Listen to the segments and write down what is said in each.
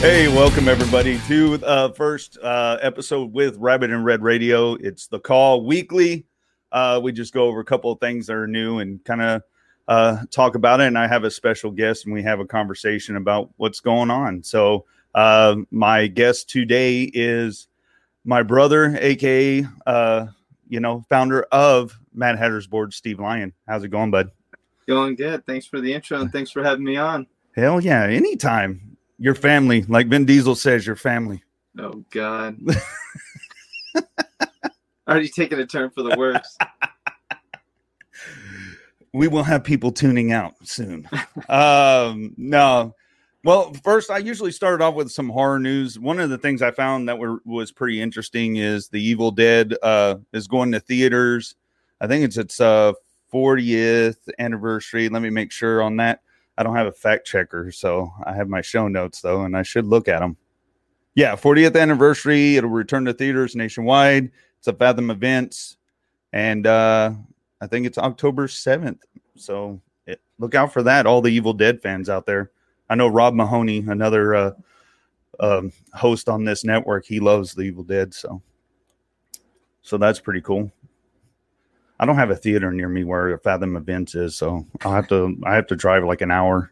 Hey, welcome everybody to the uh, first uh, episode with Rabbit In Red Radio. It's the CaW weekly. Uh, we just go over a couple of things that are new and kind of uh, talk about it. And I have a special guest, and we have a conversation about what's going on. So, uh, my guest today is my brother, aka uh, you know, founder of Mad Hatter's Board, Steve Lyon. How's it going, bud? Going good. Thanks for the intro and thanks for having me on. Hell yeah, anytime your family, like Vin Diesel says, your family. Oh God. Already taking a turn for the worse. we will have people tuning out soon. um, no. Well, first, I usually start off with some horror news. One of the things I found that were, was pretty interesting is The Evil Dead uh, is going to theaters. I think it's its uh, 40th anniversary. Let me make sure on that. I don't have a fact checker, so I have my show notes though, and I should look at them. Yeah, 40th anniversary. It'll return to theaters nationwide. It's a Fathom Events, and uh, I think it's October 7th. So it, look out for that. All the Evil Dead fans out there. I know Rob Mahoney, another uh, um, host on this network. He loves the Evil Dead, so so that's pretty cool. I don't have a theater near me where Fathom Events is, so I'll have to I have to drive like an hour.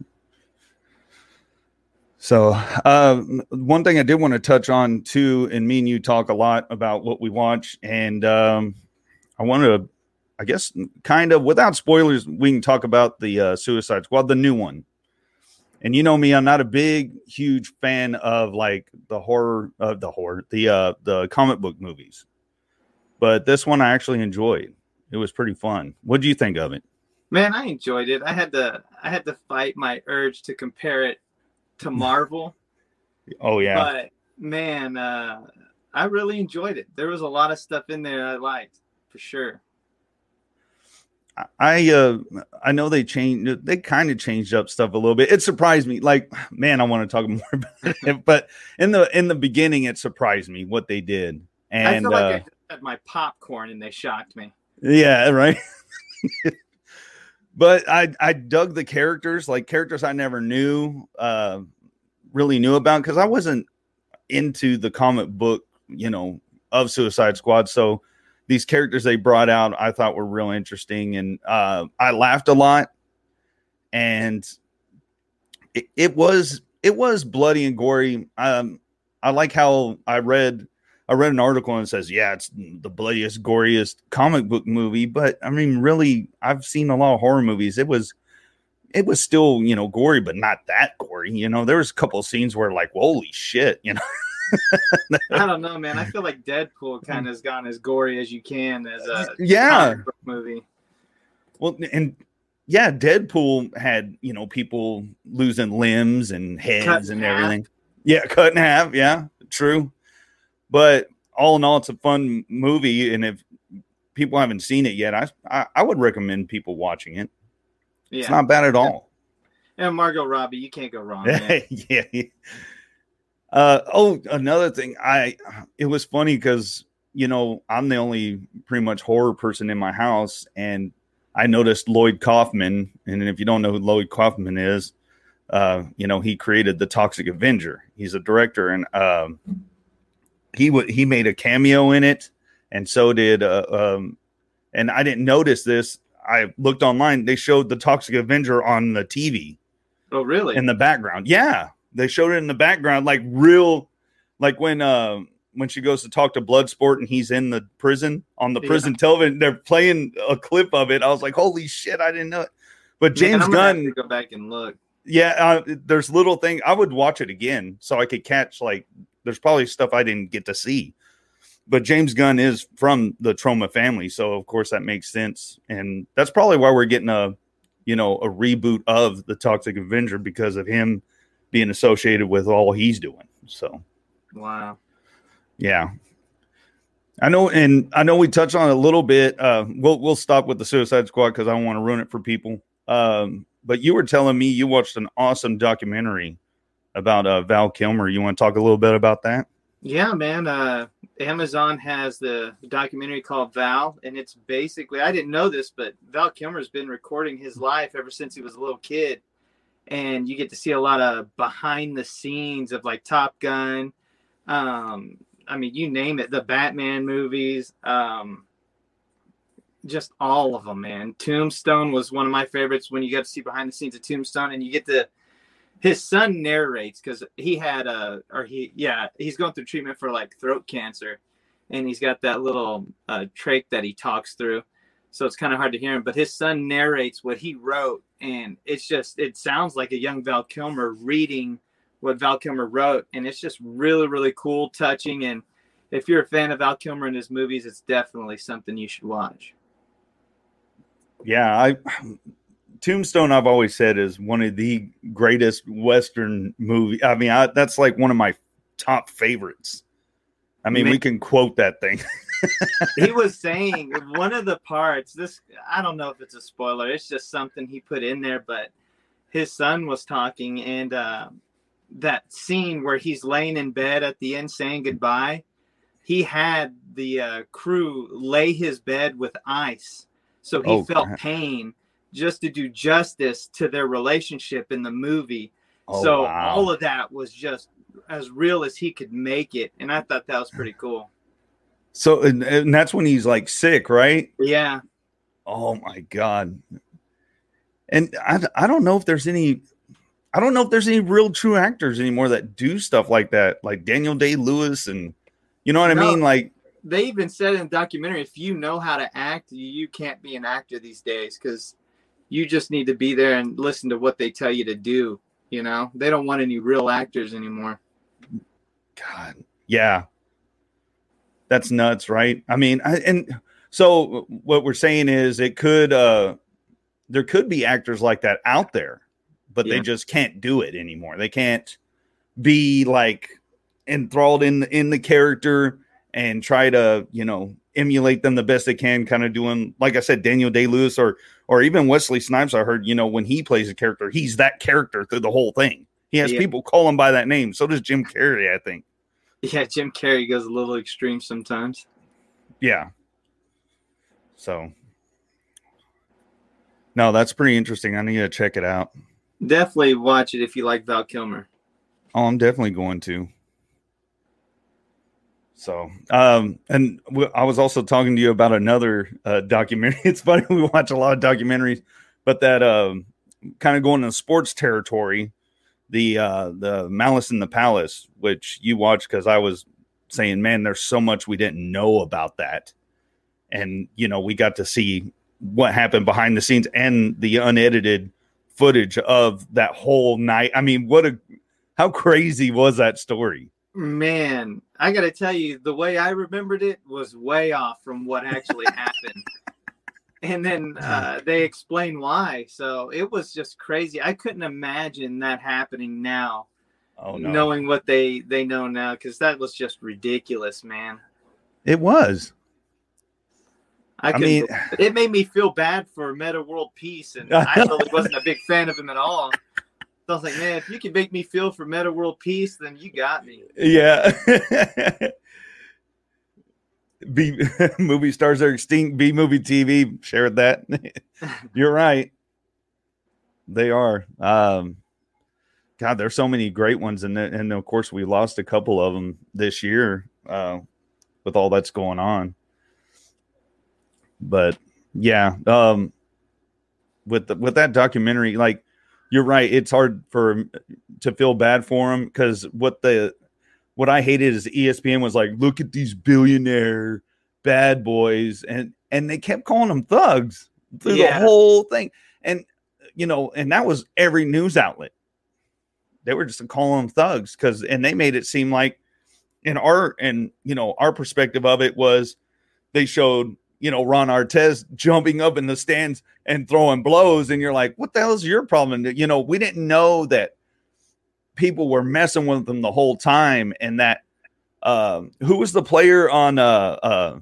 So, uh, one thing I did want to touch on too, and me and you talk a lot about what we watch, and um, I want to, I guess, kind of without spoilers, we can talk about the uh, Suicide Squad, the new one. And you know me, I'm not a big, huge fan of like the horror, of uh, the horror, the uh, the comic book movies, but this one I actually enjoyed. It was pretty fun. What do you think of it? Man, I enjoyed it. I had to I had to fight my urge to compare it to Marvel. oh yeah. But man, uh, I really enjoyed it. There was a lot of stuff in there I liked for sure. I uh I know they changed they kind of changed up stuff a little bit. It surprised me. Like, man, I want to talk more about it. But in the in the beginning, it surprised me what they did. And I feel like uh, I had my popcorn and they shocked me. Yeah, right. but I I dug the characters, like characters I never knew, uh, really knew about because I wasn't into the comic book, you know, of Suicide Squad. So these characters they brought out, I thought were real interesting, and uh, I laughed a lot. And it, it was it was bloody and gory. Um, I like how I read I read an article and it says, yeah, it's the bloodiest, goriest comic book movie. But I mean, really, I've seen a lot of horror movies. It was, it was still, you know, gory, but not that gory. You know, there was a couple of scenes where like, holy shit, you know. I don't know, man. I feel like Deadpool kind of has gone as gory as you can as a yeah movie. Well, and yeah, Deadpool had you know people losing limbs and heads and everything. Yeah, cut in half. Yeah, true. But all in all, it's a fun movie, and if people haven't seen it yet, I I, I would recommend people watching it. Yeah. It's not bad at all. And Margot Robbie, you can't go wrong. yeah. Uh, oh, another thing, I it was funny because you know I'm the only pretty much horror person in my house, and I noticed Lloyd Kaufman, and if you don't know who Lloyd Kaufman is, uh, you know he created the Toxic Avenger. He's a director, and um, he would he made a cameo in it, and so did uh, um, and I didn't notice this. I looked online; they showed the Toxic Avenger on the TV. Oh, really? In the background, yeah, they showed it in the background, like real, like when uh, when she goes to talk to Bloodsport and he's in the prison on the prison television. They're playing a clip of it. I was like, holy shit, I didn't know it. But James Man, Gunn, go back and look. Yeah, uh, there's little thing. I would watch it again so I could catch like there's probably stuff I didn't get to see. But James Gunn is from the Troma family, so of course that makes sense, and that's probably why we're getting a, you know, a reboot of the Toxic Avenger because of him being associated with all he's doing. So, wow. Yeah. I know, and I know we touched on it a little bit. Uh, we'll we'll stop with the Suicide Squad because I don't want to ruin it for people. Um, but you were telling me you watched an awesome documentary about uh, Val Kilmer. You want to talk a little bit about that? Yeah, man. Uh, Amazon has the documentary called Val, and it's basically I didn't know this, but Val Kilmer's been recording his life ever since he was a little kid, and you get to see a lot of behind the scenes of like Top Gun. Um, I mean, you name it, the Batman movies, um, just all of them, man. Tombstone was one of my favorites when you got to see behind the scenes of Tombstone, and you get to his son narrates because he had a or he yeah he's going through treatment for like throat cancer and he's got that little uh, trach that he talks through so it's kind of hard to hear him but his son narrates what he wrote and it's just it sounds like a young val kilmer reading what val kilmer wrote and it's just really really cool touching and if you're a fan of val kilmer and his movies it's definitely something you should watch. Yeah i Tombstone, I've always said, is one of the greatest Western movie. I mean, I, that's like one of my top favorites. I mean, Man. we can quote that thing. he was saying one of the parts. This I don't know if it's a spoiler. It's just something he put in there. But his son was talking, and uh, that scene where he's laying in bed at the end saying goodbye. He had the uh, crew lay his bed with ice, so he oh, felt pain just to do justice to their relationship in the movie. Oh, so wow. all of that was just as real as he could make it, and I thought that was pretty cool. So, and, and that's when he's like sick, right? Yeah. Oh my god. And I, I don't know if there's any I don't know if there's any real true actors anymore that do stuff like that, like Daniel Day Lewis and you know what no, I mean? Like they even said in the documentary, if you know how to act, you can't be an actor these days because you just need to be there and listen to what they tell you to do. You know, they don't want any real actors anymore. God, yeah, that's nuts, right? I mean, I, and so what we're saying is it could, uh, there could be actors like that out there, but yeah. they just can't do it anymore. They can't be like enthralled in in the character and try to, you know, emulate them the best they can, kind of doing, like I said, Daniel Day Lewis or or even Wesley Snipes. I heard, you know, when he plays a character, he's that character through the whole thing. He has yeah. people call him by that name. So does Jim Carrey, I think. Yeah, Jim Carrey goes a little extreme sometimes. Yeah. So, no, that's pretty interesting. I need to check it out. Definitely watch it if you like Val Kilmer. Oh, I'm definitely going to. So, um, and w- I was also talking to you about another uh, documentary. It's funny we watch a lot of documentaries, but that um, kind of going in sports territory, the uh, the Malice in the Palace, which you watched because I was saying, man, there's so much we didn't know about that, and you know we got to see what happened behind the scenes and the unedited footage of that whole night. I mean, what a how crazy was that story? Man, I got to tell you, the way I remembered it was way off from what actually happened. And then uh, they explain why. So it was just crazy. I couldn't imagine that happening now. Oh, no. Knowing what they they know now, because that was just ridiculous, man. It was. I, I mean, it made me feel bad for Meta World Peace, and I really wasn't a big fan of him at all. I was like, man, if you can make me feel for meta World Peace, then you got me. Yeah. B movie stars are extinct. B movie TV shared that. You're right. They are. Um, God, there's so many great ones, and and of course we lost a couple of them this year uh, with all that's going on. But yeah, um, with the, with that documentary, like you're right. It's hard for to feel bad for him because what the what I hated is ESPN was like, look at these billionaire bad boys, and and they kept calling them thugs through yeah. the whole thing, and you know, and that was every news outlet. They were just calling them thugs because, and they made it seem like, in our and you know our perspective of it was, they showed you know, Ron Artest jumping up in the stands and throwing blows. And you're like, what the hell is your problem? You know, we didn't know that people were messing with them the whole time and that um, who was the player on uh, uh,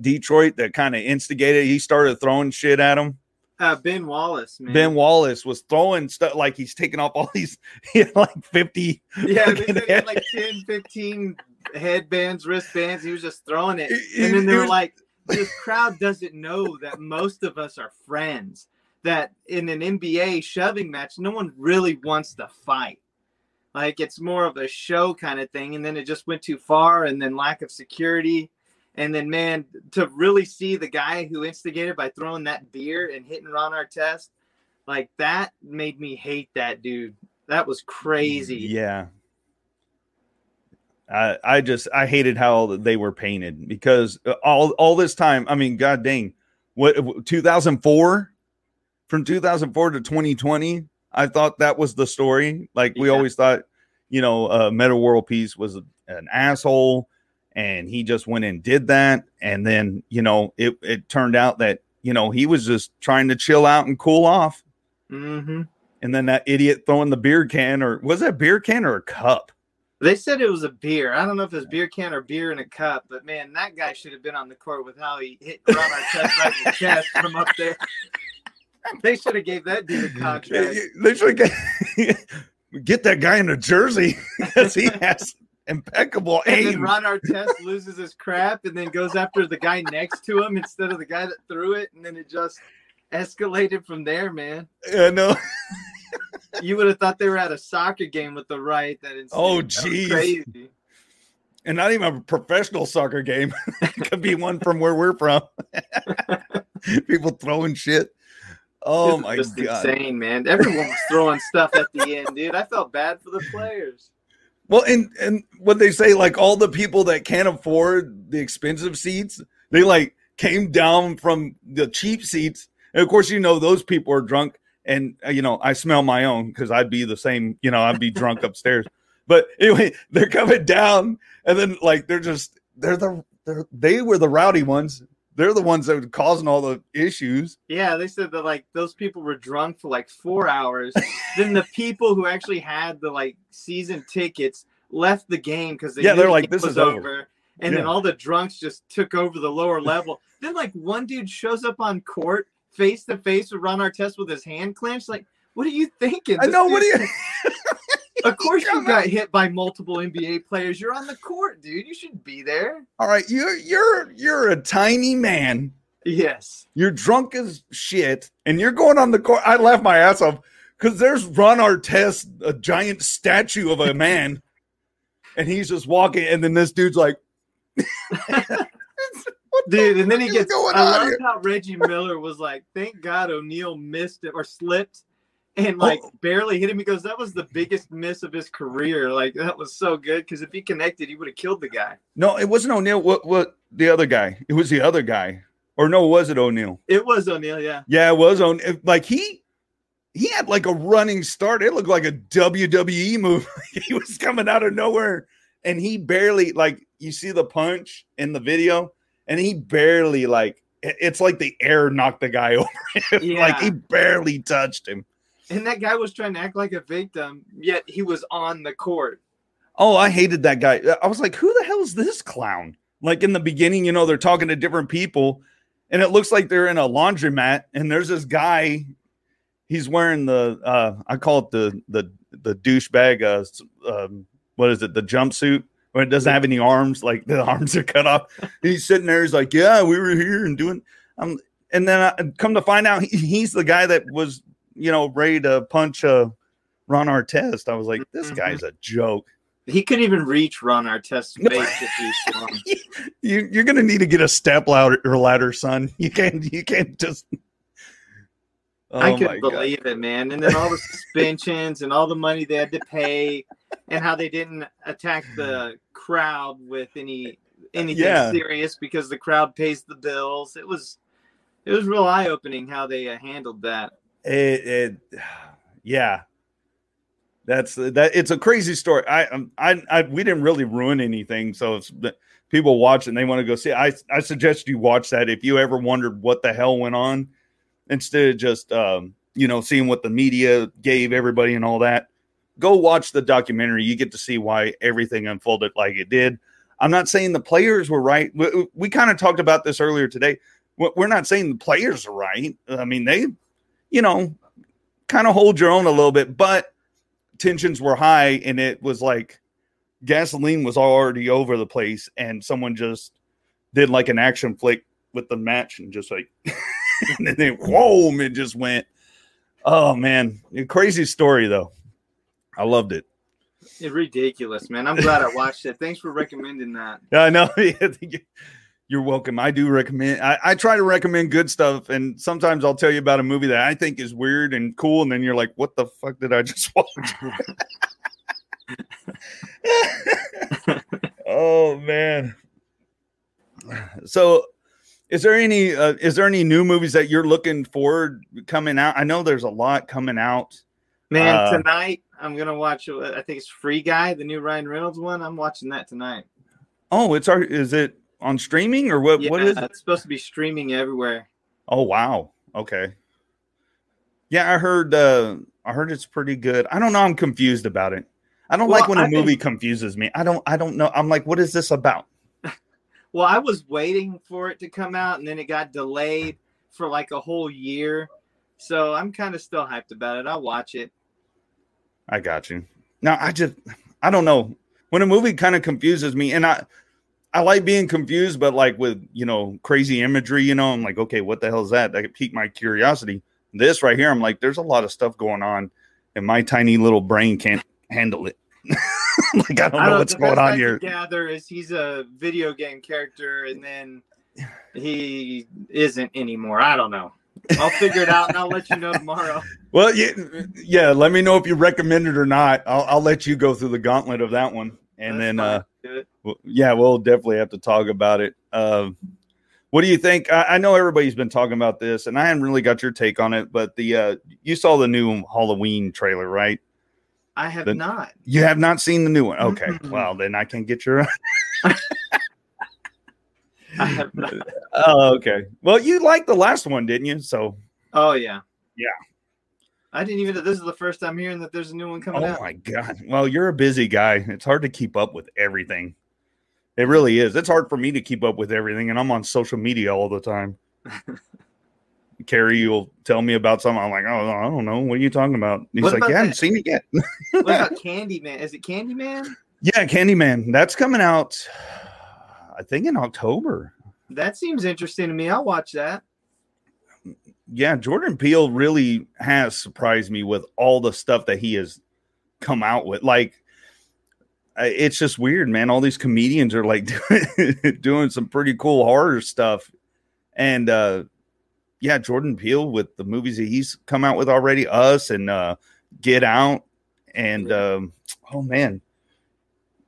Detroit that kind of instigated? He started throwing shit at him. Uh, ben Wallace, man. Ben Wallace was throwing stuff like he's taking off all these, he had like 50. yeah, they said he had like 10, 15 headbands, wristbands. He was just throwing it. And then they were like, this crowd doesn't know that most of us are friends. That in an NBA shoving match, no one really wants to fight. Like it's more of a show kind of thing. And then it just went too far, and then lack of security. And then, man, to really see the guy who instigated by throwing that beer and hitting Ron Artest, like that made me hate that dude. That was crazy. Yeah. I I just I hated how they were painted because uh, all all this time, I mean, god dang, what 2004 from 2004 to 2020, I thought that was the story. Like we Yeah. always thought, you know, uh Meta World Peace was an asshole and he just went and did that and then, you know, it it turned out that, you know, he was just trying to chill out and cool off hmm and then that idiot throwing the beer can or was that beer can or a cup? They said it was a beer. I don't know if it's beer can or beer in a cup, but man, that guy should have been on the court with how he hit Ron Artest right in the chest from up there. They should have gave that dude a contract. They should get get that guy in a jersey because he has impeccable And then aim. Ron Artest loses his crap and then goes after the guy next to him instead of the guy that threw it, and then it just escalated from there, man. I know. You would have thought they were at a soccer game with the right. That Oh, jeez. and not even a professional soccer game. Could be one from where we're from. People throwing shit. Oh my just god. insane, man! Everyone was throwing stuff at the end, dude. I felt bad for the players. Well, and and what they say, like all the people that can't afford the expensive seats, they like came down from the cheap seats. And of course, you know those people are drunk, and uh, you know I smell my own because I'd be the same. You know, I'd be drunk upstairs. But anyway, they're coming down, and then like they're just they're the they're, they were the rowdy ones. They're the ones that were causing all the issues. Yeah, they said that like those people were drunk for like four hours. then the people who actually had the like season tickets left the game because they Yeah, they're the like, "This was is over." And then all the drunks just took over the lower level. then like one dude shows up on court face to face with Ron Artest with his hand clenched. Like, what are you thinking? I This know. What dude- you? Of course you got hit by multiple NBA players. You're on the court, dude. You should be there. All right, you're you're you're a tiny man. Yes. You're drunk as shit, and you're going on the court. I laugh my ass off because there's Ron Artest, a giant statue of a man, and he's just walking, and then this dude's like, Dude, and then he gets. going I love how Reggie Miller was like, "Thank God O'Neal missed it or slipped, and oh. like Oh. barely hit him." He goes, "That was the biggest miss of his career. Like that was so good because if he connected, he would have killed the guy." "No, it wasn't O'Neal. What? What? The other guy? It was the other guy, or no? Was it O'Neal? It was O'Neal, yeah. Yeah, it was on. Like he, he had like a running start. It looked like a WWE move. he was coming out of nowhere, and he barely like you see the punch in the video, and he barely like it's like the air knocked the guy over. like Yeah. he barely touched him. And that guy was trying to act like a victim, yet he was on the court. Oh, I hated that guy. I was like, who the hell is this clown? Like in the beginning, you know, they're talking to different people, and it looks like they're in a laundromat, and there's this guy. He's wearing the uh I call it the the the douchebag uh um what is it, the jumpsuit where it doesn't have any arms, like the arms are cut off. he's sitting there, he's like, Yeah, we were here and doing um and then I come to find out he, he's the guy that was, you know, ready to punch uh Ron Artest. I was like, this Mhm. guy's a joke. He couldn't even reach Ron Artest's face if he swung. you, you're gonna need to get a step ladder, ladder, son. You can't. You can't just. Oh I couldn't God. believe it, man. And then all the suspensions and all the money they had to pay, and how they didn't attack the crowd with any anything Yeah. serious because the crowd pays the bills. It was it was real eye opening how they uh, handled that. It, it, yeah. That's that. It's a crazy story. I, um, I, I, we didn't really ruin anything. So if people watch and they want to go see, I, I suggest you watch that. If you ever wondered what the hell went on, instead of just, um, you know, seeing what the media gave everybody and all that, go watch the documentary. You get to see why everything unfolded like it did. I'm not saying the players were right. We, we kind of talked about this earlier today. We're not saying the players are right. I mean, they, you know, kind of hold your own a little bit, but tensions were high and it was like gasoline was already over the place and someone just did like an action flick with the match and just like and then whoa it just went oh man crazy story though i loved it. It's ridiculous man. I'm glad i watched it. Thanks for recommending that. Yeah i know. You're welcome. I do recommend I, I try to recommend good stuff and sometimes i'll tell you about a movie that i think is weird and cool and then you're like what the fuck did i just watch? Oh man. So is there any uh, is there any new movies that you're looking forward coming out? I know there's a lot coming out. Man, uh, tonight I'm gonna watch. Uh, I think it's Free Guy, the new Ryan Reynolds one. I'm watching that tonight. Oh, it's our. Is it on streaming or what? Yeah, what is? It? It's supposed to be streaming everywhere. Oh wow. Okay. Yeah, I heard. uh I heard it's pretty good. I don't know. I'm confused about it. I don't well, like when a I movie think... confuses me. I don't. I don't know. I'm like, what is this about? Well, I was waiting for it to come out, and then it got delayed for like a whole year. So I'm kind of still hyped about it. I'll watch it. I got you. Now I just I don't know when a movie kind of confuses me, and I I like being confused, but like with you know crazy imagery, you know, I'm like, okay, what the hell is that? That piqued my curiosity. This right here, I'm like, there's a lot of stuff going on, and my tiny little brain can't handle it. like I don't know I don't, what's going on here. Gather is he's a video game character, and then he isn't anymore. I don't know. I'll figure it out, and I'll let you know tomorrow. Well, yeah, yeah. Let me know if you recommend it or not. I'll, I'll let you go through the gauntlet of that one, and That's then, uh, well, yeah, we'll definitely have to talk about it. Uh, what do you think? I, I, know everybody's been talking about this, and I haven't really got your take on it. But the uh, you saw the new Halloween trailer, right? I have the, not. You have not seen the new one. Okay. Well, then I can get your. I have not. Oh, okay. Well, you liked the last one, didn't you? So. Oh yeah. Yeah. I didn't even. This is the first time hearing that there's a new one coming oh, out. Oh my god! Well, you're a busy guy. It's hard to keep up with everything. It really is. It's hard for me to keep up with everything, and I'm on social media all the time. Carrie you'll tell me about something. I'm like, oh, I don't know. What are you talking about? He's what like, yeah, I haven't seen it yet. what about Candyman? Is it Candyman? Yeah, Candyman. That's coming out, I think, in October. That seems interesting to me. I'll watch that. Yeah, Jordan Peele really has surprised me with all the stuff that he has come out with. Like, it's just weird, man. All these comedians are like doing some pretty cool horror stuff. And uh yeah, Jordan Peele with the movies that he's come out with already, Us and uh, Get Out, and um, oh man,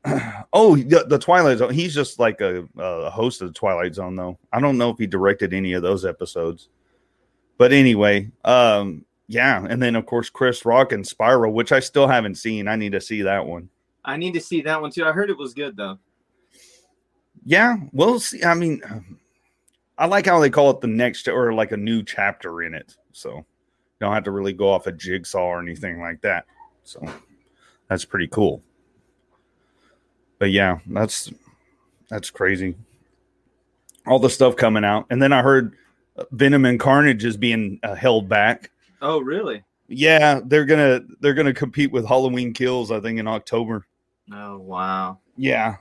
oh the, the, Twilight Zone. He's just like a, a, host of the Twilight Zone, though. I don't know if he directed any of those episodes, but anyway, um, yeah, and then of course Chris Rock and Spiral, which I still haven't seen. I need to see that one. I need to see that one too. I heard it was good though. Yeah, we'll see. I mean I like how they call it the next or like a new chapter in it. So you don't have to really go off a jigsaw or anything like that. So that's pretty cool. But yeah, that's that's crazy. All the stuff coming out, and then I heard Venom and Carnage is being uh, held back. Oh, really? Yeah, they're gonna they're gonna compete with Halloween Kills. I think in October. Oh wow! Yeah,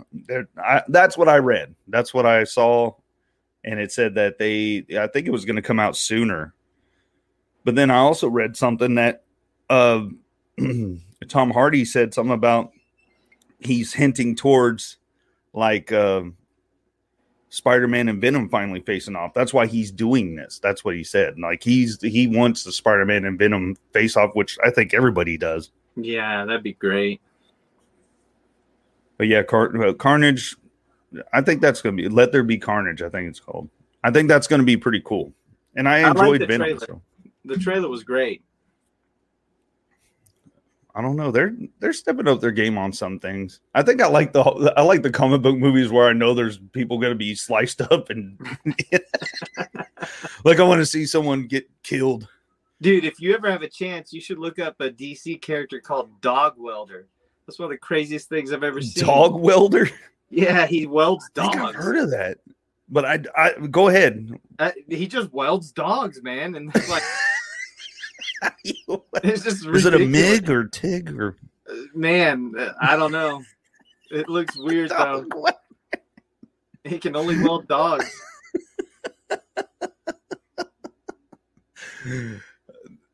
I, that's what I read. That's what I saw and it said that they I think it was going to come out sooner. But then I also read something that uh, Tom Hardy said something about he's hinting towards like uh, Spider-Man and Venom finally facing off. That's why he's doing this. That's what he said. Like he's he wants the Spider-Man and Venom face off, which I think everybody does. Yeah, that'd be great. But yeah, Car- uh, Carnage I think that's gonna be Let There Be Carnage. I think it's called. I think that's gonna be pretty cool. And I enjoyed I Venom. So. The trailer was great. I don't know. They're they're stepping up their game on some things. I think I like the I like the comic book movies where I know there's people going to be sliced up and like I want to see someone get killed. Dude, if you ever have a chance, you should look up a DC character called Dog Welder. That's one of the craziest things I've ever seen. Dog welder. Yeah, he welds I dogs. think I've heard of that, but I, I go ahead. Uh, he just welds dogs, man, and it's like it's just Is it a mig or tig or Uh, Man, uh, I don't know. It looks weird though. dog? He can only weld dogs.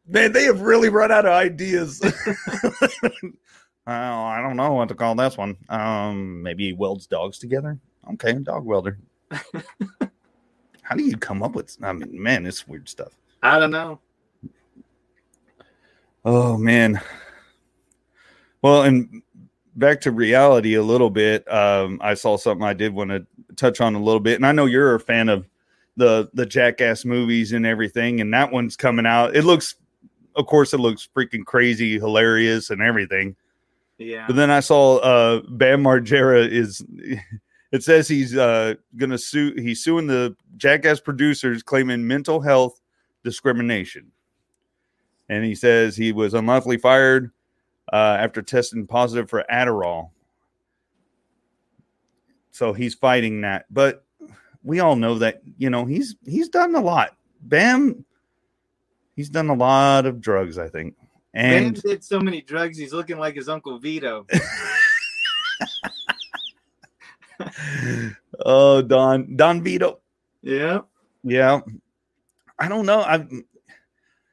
Man, they have really run out of ideas. Oh, I don't know what to call this one. Um, maybe he welds dogs together. Okay, dog welder. How do you come up with? I mean, man, it's weird stuff. I don't know. Oh man. Well, and back to reality a little bit. Um, I saw something I did want to touch on a little bit, and I know you're a fan of the the Jackass movies and everything, and that one's coming out. It looks, of course, it looks freaking crazy, hilarious, and everything. Yeah. But then I saw uh, Bam Margera is. It says he's uh, gonna sue. He's suing the Jackass producers, claiming mental health discrimination. And he says he was unlawfully fired uh, after testing positive for Adderall. So he's fighting that. But we all know that you know he's he's done a lot. Bam, he's done a lot of drugs, I think. And did so many drugs, he's looking like his Uncle Vito. oh, Don Don Vito. yeah. Yeah. I don't know. I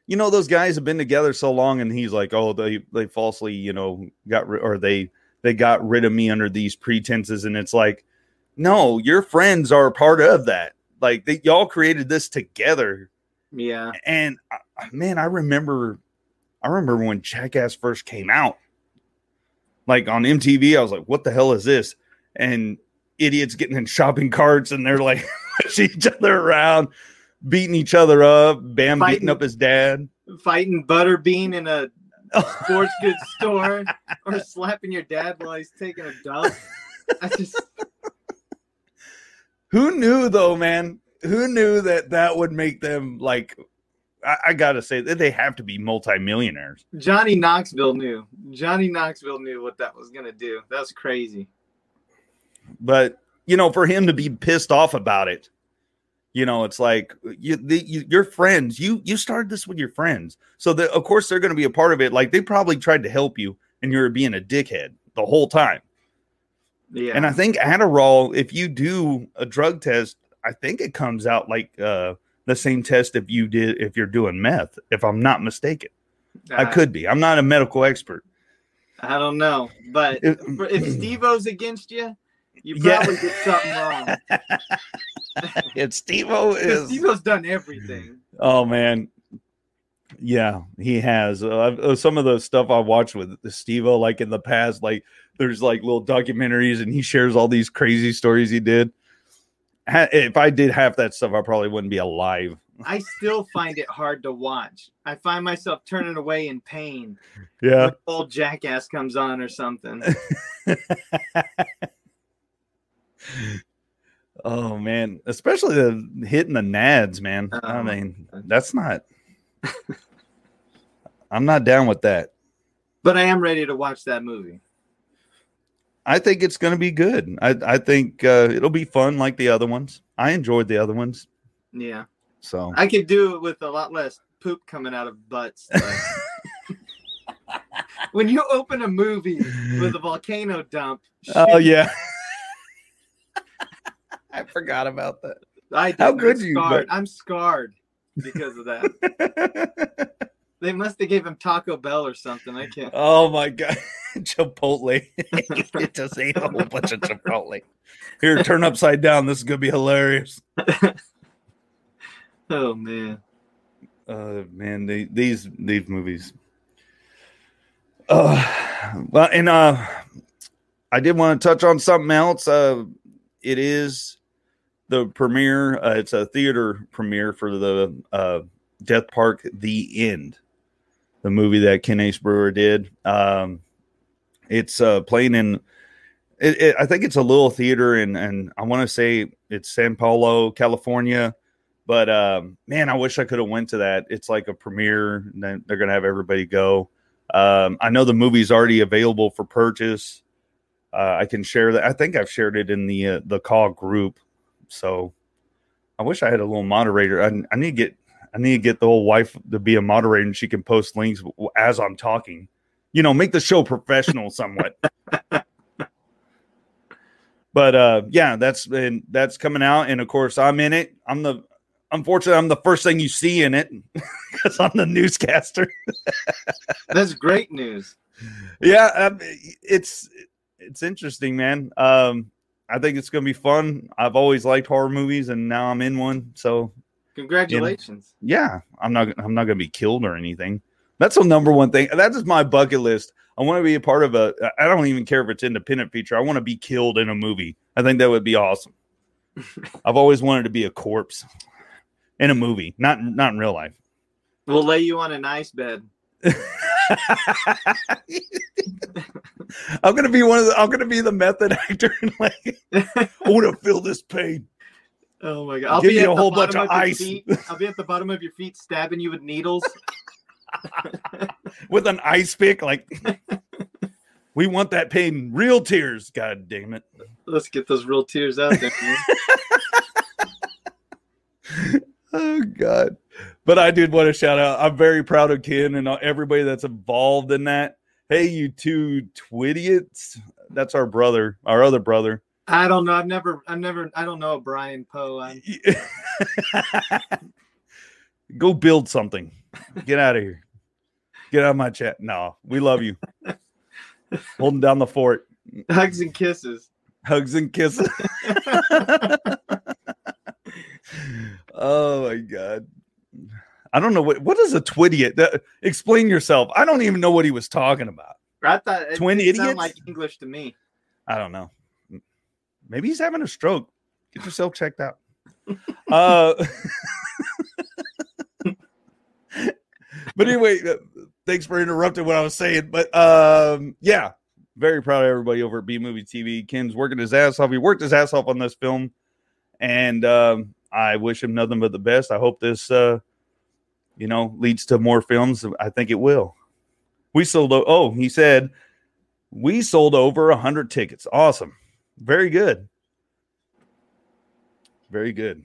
you know those guys have been together so long and he's like, "Oh, they they falsely, you know, got ri- or they they got rid of me under these pretenses." And it's like, "No, your friends are part of that. Like they, y'all created this together." Yeah. And uh, man, I remember I remember when Jackass first came out. Like on MTV, I was like, "What the hell is this?" And idiots getting in shopping carts and they're like pushing each other around, beating each other up. Bam beating up his dad. Fighting Butterbean in a sports goods store or slapping your dad while he's taking a dump. I just Who knew though, man? Who knew that that would make them like? I, I gotta say that they have to be multimillionaires. Johnny Knoxville knew. Johnny Knoxville knew what that was gonna do. That's crazy. but you know for him to be pissed off about it you know it's like you, the, you your friends you you started this with your friends. So that of course they're going to be a part of it. Like they probably tried to help you and you're being a dickhead the whole time. Yeah. and i think adderall if you do a drug test i think it comes out like uh the same test if you did if you're doing meth if i'm not mistaken. I Uh, could be. I'm not a medical expert. I don't know, but It- if Steve-O's against you, you Yeah. probably did something wrong. it's steve-o is Steve-O's done everything. Oh man, yeah, he has. Uh, uh, some of the stuff I watched with Steve, like in the past, like there's like little documentaries, and he shares all these crazy stories he did. If I did half that stuff, I probably wouldn't be alive. I still find it hard to watch. I find myself turning away in pain Yeah, old jackass comes on or something. oh man, especially the hitting the nads, man. I Oh. mean, that's not. I'm not down with that. But I am ready to watch that movie. I think it's going to be good. I I think uh, it'll be fun like the other ones. I enjoyed the other ones, Yeah. so I could do it with a lot less poop coming out of butts. when you open a movie with a volcano dump, Oh yeah. I forgot about that. I did. how I'm could you, Scarred. but- I'm scarred because of that. They must have gave him Taco Bell or something. I can't. oh my god. Chipotle. you just ate a whole bunch of Chipotle. Here, turn upside down. This is gonna be hilarious. Oh man. Uh man, they, these these movies. Uh well and uh I did want to touch on something else. Uh it is the premiere, uh, it's a theater premiere for the uh Death Park The End, the movie that Ken Ace Brewer did. Um, it's uh, playing in, it, it, I think it's a little theater, and and I want to say it's San Paulo, California. But um, man, I wish I could have went to that. It's like a premiere. And they're gonna have everybody go. Um, I know the movie's already available for purchase. Uh, I can share that. I think I've shared it in the uh, the CaW group. So I wish I had a little moderator. I, I need to get I need to get the old wife to be a moderator and she can post links as I'm talking. You know, make the show professional somewhat. but uh yeah, that's and that's coming out and of course I'm in it. I'm the unfortunately I'm the first thing you see in it because I'm the newscaster. That's great news. Yeah, um, it's it's interesting, man. Um I think it's going to be fun. I've always liked horror movies and now I'm in one. So Congratulations. you know, yeah, I'm not I'm not going to be killed or anything. That's the number one thing. That is my bucket list. I want to be a part of a I don't even care if it's independent feature. I want to be killed in a movie. I think that would be awesome. I've always wanted to be a corpse in a movie, not not in real life. We'll lay you on an ice bed. I'm gonna be one of the. I'm gonna be the method actor. And like, I want to feel this pain. Oh my god! I'll Give be me at a whole bunch of your ice. feet. I'll be at the bottom of your feet, stabbing you with needles. with an ice pick. Like, we want that pain, real tears. God damn it! Let's get those real tears out there. Oh God! But I did want to shout out. I'm very proud of Ken and everybody that's involved in that. Hey, you two twidiots! That's our brother, our other brother. I don't know. I've never, I've never, I don't know a Brian Poe. Go build something. Get out of here. Get out of my chat. No, we love you. Holding down the fort. hugs and kisses. Hugs and kisses. oh my god. I don't know what what is a twidiot. Uh, explain yourself. I don't even know what he was talking about. I thought it Twin didn't like English to me. I don't know. Maybe he's having a stroke. Get yourself checked out. uh, but anyway, uh, thanks for interrupting what I was saying. But um, yeah, very proud of everybody over at B Movie TV. Ken's working his ass off. He worked his ass off on this film, and um, I wish him nothing but the best. I hope this, uh, you know, leads to more films. I think it will. We sold. Oh, he said we sold over a hundred tickets. Awesome. Very good. Very good.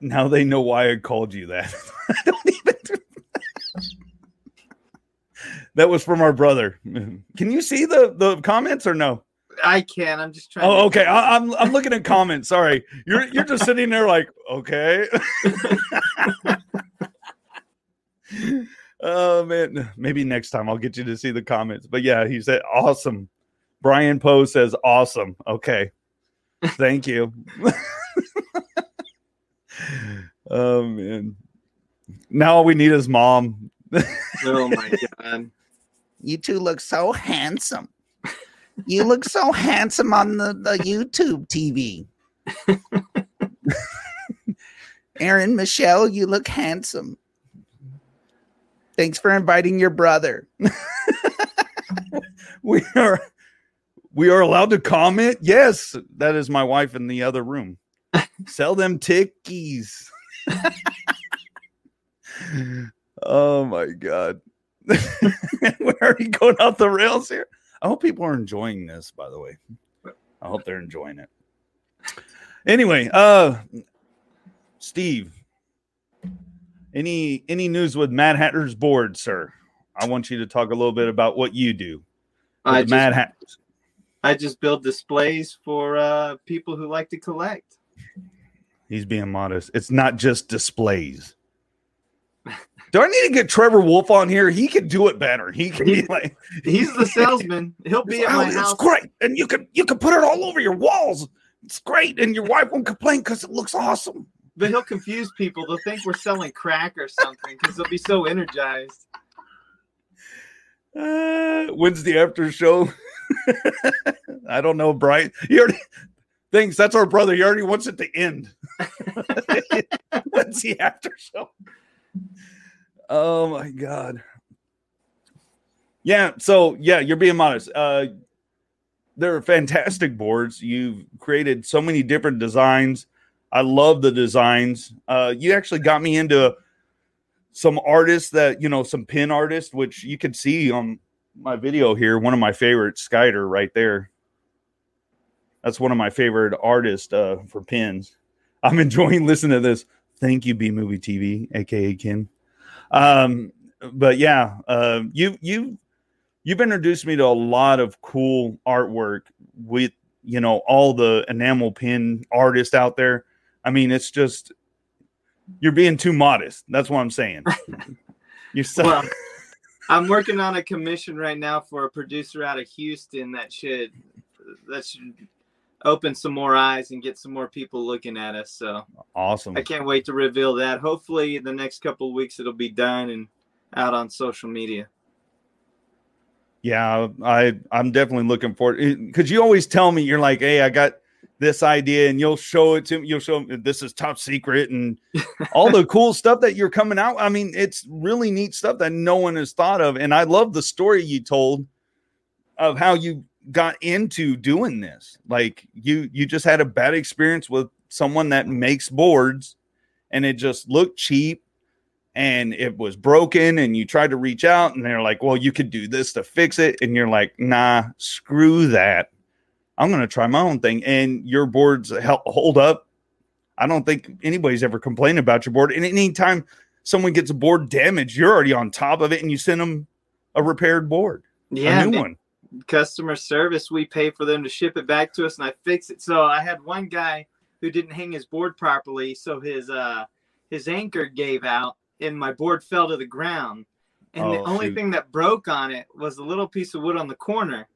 Now they know why I called you that. I don't even. that was from our brother. Can you see the the comments or no? I can. I'm just trying. Oh, to- okay. I, I'm I'm looking at comments. Sorry, you're you're just sitting there like, okay. oh man, maybe next time I'll get you to see the comments. But yeah, he said awesome. Brian Poe says awesome. Okay, thank you. oh man, now all we need is mom. Oh my god. You two look so handsome. You look so handsome on the, the YouTube TV. Aaron, Michelle, you look handsome. Thanks for inviting your brother. we are we are allowed to comment yes that is my wife in the other room sell them tickies oh my god we're already going off the rails here i hope people are enjoying this by the way i hope they're enjoying it anyway uh steve any any news with mad hatter's board sir i want you to talk a little bit about what you do I the mad just, hatters I just build displays for uh, people who like to collect. He's being modest. It's not just displays. Do I need to get Trevor Wolf on here? He can do it better. He can be like, He's the salesman. He'll be at "Oh, my it's great, and you can you can put it all over your walls. It's great, and your wife won't complain because it looks awesome. But he'll confuse people. They'll think we're selling crack or something because they'll be so energized. Uh, when's the after show? I don't know, Brian. He already thinks that's our brother. He already wants it to end. when's the after show? Oh my god. Yeah, so yeah, you're being modest. Uh they're fantastic boards. You've created so many different designs. I love the designs. Uh, you actually got me into some artists that you know, some pin artists, which you can see on my video here. One of my favorites, Skyder, right there. That's one of my favorite artists uh, for pins. I'm enjoying listening to this. Thank you, B Movie TV, aka Ken. Um, but yeah, uh, you you you've introduced me to a lot of cool artwork with you know all the enamel pin artists out there. I mean, it's just you're being too modest. That's what I'm saying. You're so Well, I'm working on a commission right now for a producer out of Houston that should that should open some more eyes and get some more people looking at us. So awesome. I can't wait to reveal that. Hopefully, the next couple of weeks it'll be done and out on social media. Yeah, I I'm definitely looking forward eh, because you always tell me you're like, hey, I got this idea, and you'll show it to me. You'll show me this is top secret and all the cool stuff that you're coming out. I mean, it's really neat stuff that no one has thought of, and I love the story you told of how you got into doing this. Like you you just had a bad experience with someone that makes boards, and it just looked cheap and it was broken and you tried to reach out and they're like well you could do this to fix it and you're like nah screw that. I'm going to try my own thing and your boards help hold up. I don't think anybody's ever complained about your board and anytime someone gets a board damaged you're already on top of it and you send them a repaired board Yeah, a new one customer service we pay for them to ship it back to us and i fix it. So i had one guy who didn't hang his board properly so his uh his anchor gave out and my board fell to the ground. And the Oh, only shoot. thing that broke on it was a little piece of wood on the corner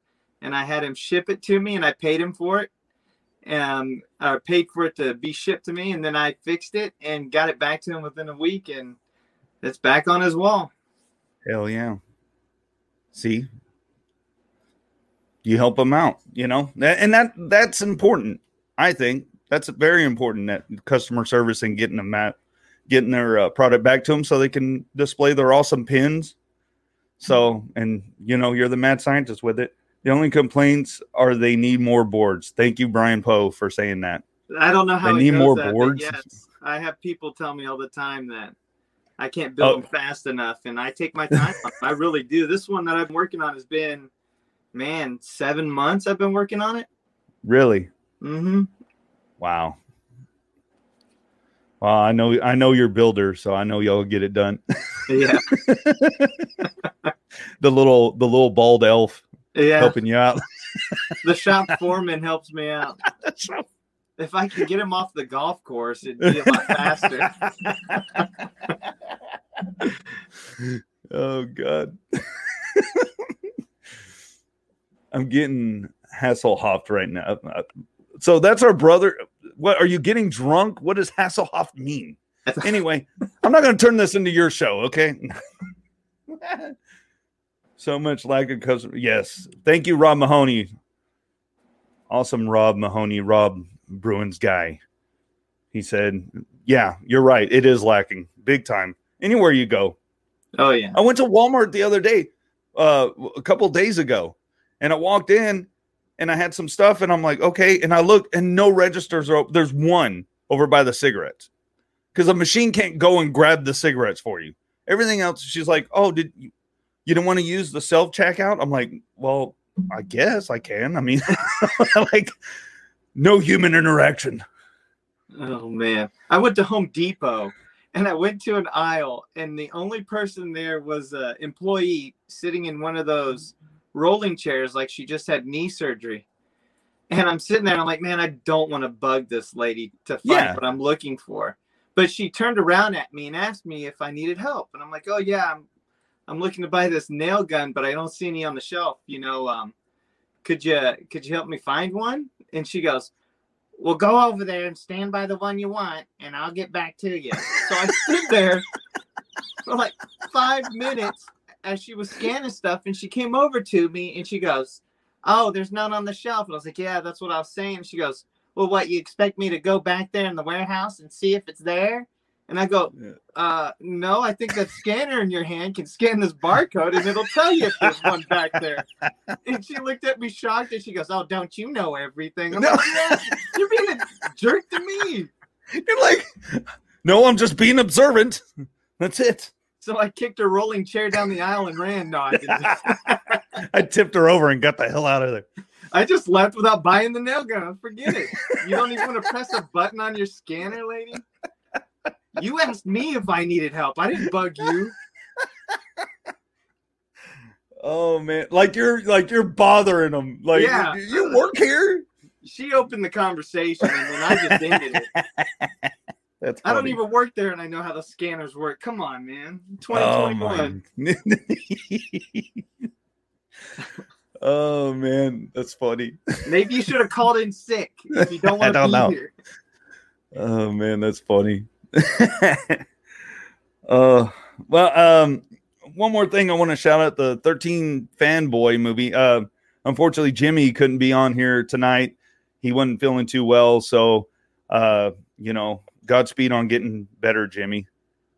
and i had him ship it to me and i paid him for it um i paid for it to be shipped to me and then i fixed it and got it back to him within a week and it's back on his wall. Hell yeah. See you help them out you know and that that's important i think that's very important that customer service and getting them at getting their uh, product back to them so they can display their awesome pins so and you know you're the mad scientist with it the only complaints are they need more boards thank you brian poe for saying that I don't know how They need more that, boards? Yes, I have people tell me all the time that I can't build Oh. them fast enough, and I take my time. I really do. This one that I've been working on has been, man, seven months. I've been working on it. really Mm-hmm. wow well i know i know you're builder so i know y'all get it done Yeah, the little the little bald elf yeah. helping you out The shop foreman helps me out. If I could get him off the golf course, it'd be a lot faster. oh god i'm getting hasselhoff right now. Uh, so that's our brother. What are you getting drunk? What does hasselhoff mean? Anyway i'm not going to turn this into your show okay? So much lack of customer yes. Thank you rob mahoney. Awesome rob mahoney rob bruins guy. He said yeah you're right. It is lacking big time. Anywhere you go. Oh yeah. I went to Walmart the other day, uh, a couple days ago, and I walked in and I had some stuff, and I'm like, okay, and I look, and no registers are open. There's one over by the cigarettes because a machine can't go and grab the cigarettes for you. Everything else, she's like, oh, did you, you didn't want to use the self checkout? I'm like, well, I guess I can. I mean, like, no human interaction. Oh man. I went to Home Depot and I went to an aisle and the only person there was a employee sitting in one of those rolling chairs like she just had knee surgery. And I'm sitting there and I'm like, man, I don't want to bug this lady to find Yeah. what I'm looking for. But she turned around at me and asked me if I needed help. And I'm like, oh yeah, I'm I'm looking to buy this nail gun, but I don't see any on the shelf. You know, um, could you could you help me find one? And she goes, well, go over there and stand by the one you want, and I'll get back to you. So I stood there for like five minutes as she was scanning stuff, and she came over to me and she goes, Oh, there's none on the shelf. And I was like, Yeah, that's what I was saying. She goes, Well, what, you expect me to go back there in the warehouse and see if it's there? And I go, Yeah. uh, no, I think that scanner in your hand can scan this barcode and it'll tell you if there's one back there. And she looked at me shocked and she goes, Oh, don't you know everything? I'm No. like, "Yeah, You're being a jerk to me. You're like, no, I'm just being observant. That's it. So I kicked a rolling chair down the aisle and ran. No, I. I tipped her over and got the hell out of there. I just left without buying the nail gun. Forget it. You don't even want to press a button on your scanner, lady. You asked me if I needed help. I didn't bug you. Oh man, like you're like you're bothering them. Like Yeah. you, work here. She opened the conversation and then I just ended it. That's I don't even work there and I know how the scanners work. Come on, man. Oh 2021. man. oh man, that's funny. Maybe you should have called in sick if you don't want to be know. here. Oh man, that's funny. uh well, um one more thing I want to shout out the 13 fanboy movie. Uh unfortunately Jimmy couldn't be on here tonight. He wasn't feeling too well, so uh you know, Godspeed on getting better, Jimmy.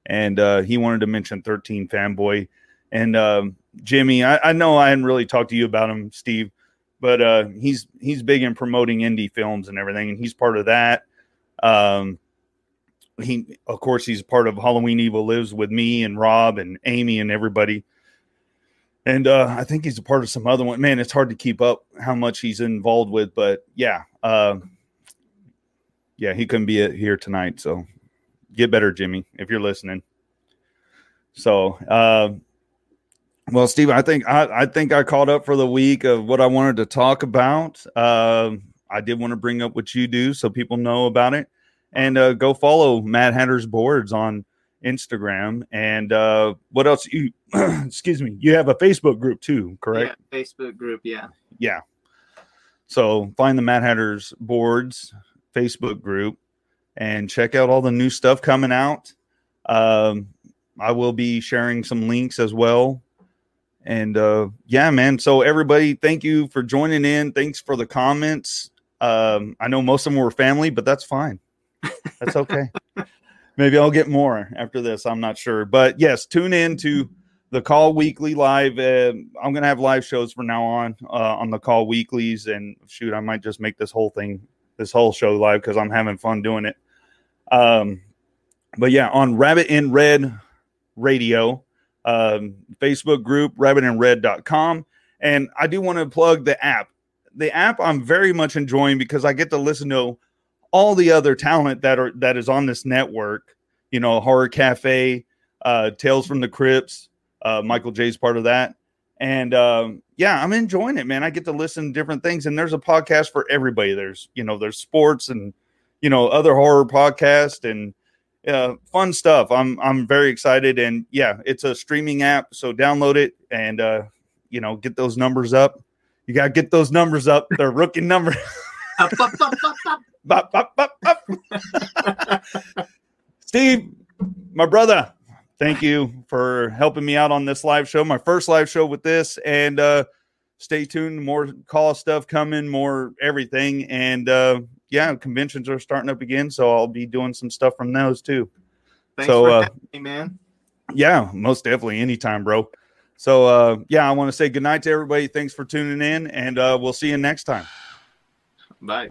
And uh he wanted to mention 13 fanboy and um Jimmy, I, I know I hadn't really talked to you about him, Steve, but uh he's he's big in promoting indie films and everything, and he's part of that. Um, he, of course, he's part of Halloween Evil Lives with me and Rob and Amy and everybody. And uh, I think he's a part of some other one. Man, it's hard to keep up how much he's involved with, but yeah, uh, yeah, he couldn't be here tonight. So get better, Jimmy, if you're listening. So, uh, well, Steve, I think I, I think I caught up for the week of what I wanted to talk about. Um, I did want to bring up what you do so people know about it. And uh, go follow Mad Hatter's boards on Instagram. And uh, what else? You excuse me. You have a Facebook group too, correct? Yeah, Facebook group. Yeah. Yeah. So find the Mad Hatter's boards Facebook group and check out all the new stuff coming out. Um, I will be sharing some links as well. And uh, yeah, man. So everybody, thank you for joining in. Thanks for the comments. Um, I know most of them were family, but that's fine. That's okay. Maybe I'll get more after this. I'm not sure, but yes, tune in to the CaW weekly live. Uh, I'm gonna have live shows from now on uh, on the CaW weeklies, and shoot, I might just make this whole thing, this whole show live because I'm having fun doing it. Um, but yeah, on Rabbit in Red Radio, um, Facebook group, rabbitinred.com. And I do want to plug the app. The app I'm very much enjoying because I get to listen to all the other talent that are that is on this network. You know, Horror Cafe, uh, Tales from the Crypts. Uh, Michael J's part of that, and um, yeah, I'm enjoying it, man. I get to listen to different things, and there's a podcast for everybody. There's you know, there's sports and you know other horror podcast and uh, fun stuff. I'm I'm very excited, and yeah, it's a streaming app, so download it and uh, you know get those numbers up. You gotta get those numbers up. They're rookie numbers. Up, up, up, up, up. Steve, my brother, thank you for helping me out on this live show, my first live show with this. And uh, stay tuned, more CaW stuff coming, more everything. And uh, yeah, conventions are starting up again, so I'll be doing some stuff from those too. Thanks So, for uh, having me, man. Yeah, most definitely, anytime, bro. So uh, yeah, I want to say good night to everybody. Thanks for tuning in, and uh, we'll see you next time. Bye.